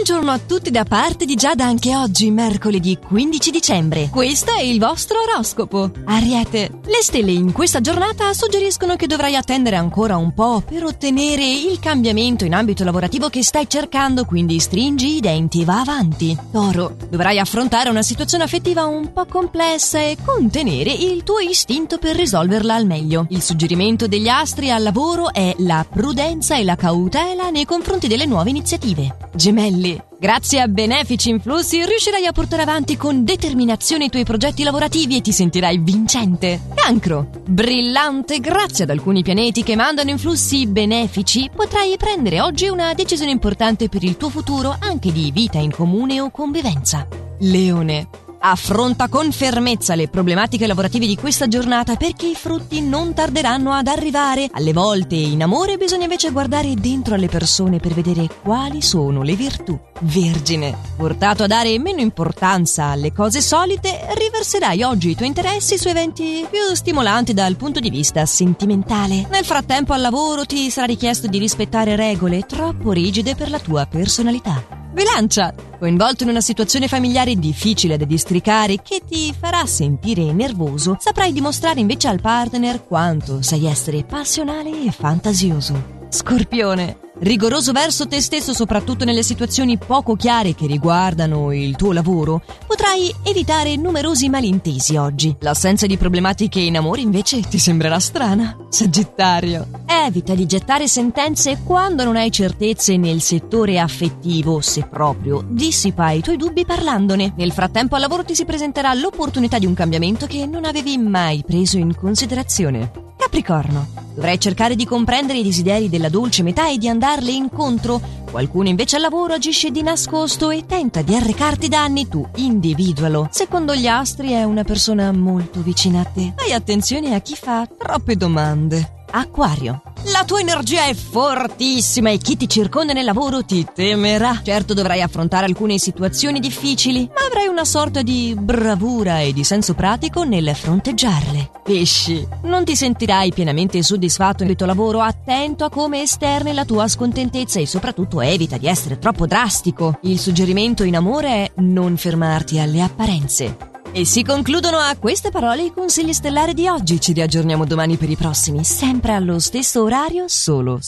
Buongiorno a tutti da parte di Giada anche oggi, mercoledì 15 dicembre. Questo è il vostro oroscopo. Ariete, le stelle in questa giornata suggeriscono che dovrai attendere ancora un po' per ottenere il cambiamento in ambito lavorativo che stai cercando, quindi stringi i denti e va avanti. Toro, dovrai affrontare una situazione affettiva un po' complessa e contenere il tuo istinto per risolverla al meglio. Il suggerimento degli astri al lavoro è la prudenza e la cautela nei confronti delle nuove iniziative. Gemelli, grazie a benefici influssi riuscirai a portare avanti con determinazione i tuoi progetti lavorativi e ti sentirai vincente. Cancro, brillante grazie ad alcuni pianeti che mandano influssi benefici, potrai prendere oggi una decisione importante per il tuo futuro anche di vita in comune o convivenza. Leone, Affronta con fermezza le problematiche lavorative di questa giornata perché i frutti non tarderanno ad arrivare. Alle volte in amore bisogna invece guardare dentro alle persone per vedere quali sono le virtù. Vergine, portato a dare meno importanza alle cose solite, riverserai oggi i tuoi interessi su eventi più stimolanti dal punto di vista sentimentale. Nel frattempo al lavoro ti sarà richiesto di rispettare regole troppo rigide per la tua personalità. Bilancia, coinvolto in una situazione familiare difficile da districare che ti farà sentire nervoso, saprai dimostrare invece al partner quanto sai essere passionale e fantasioso. Scorpione, rigoroso verso te stesso soprattutto nelle situazioni poco chiare che riguardano il tuo lavoro, potrai evitare numerosi malintesi oggi. L'assenza di problematiche in amore invece ti sembrerà strana. Sagittario, evita di gettare sentenze quando non hai certezze nel settore affettivo, se proprio dissipa i tuoi dubbi parlandone. Nel frattempo al lavoro ti si presenterà l'opportunità di un cambiamento che non avevi mai preso in considerazione. Capricorno, dovrai cercare di comprendere i desideri della dolce metà e di andarle incontro. Qualcuno invece al lavoro agisce di nascosto e tenta di arrecarti danni, tu individualo. Secondo gli astri è una persona molto vicina a te. Fai attenzione a chi fa troppe domande. Acquario. La tua energia è fortissima e chi ti circonda nel lavoro ti temerà. Certo dovrai affrontare alcune situazioni difficili, ma avrai una sorta di bravura e di senso pratico nel fronteggiarle. Pesci, non ti sentirai pienamente soddisfatto nel tuo lavoro, attento a come esterni la tua scontentezza e soprattutto evita di essere troppo drastico. Il suggerimento in amore è non fermarti alle apparenze. E si concludono a queste parole i consigli stellari di oggi. Ci riaggiorniamo domani per i prossimi, sempre allo stesso orario, solo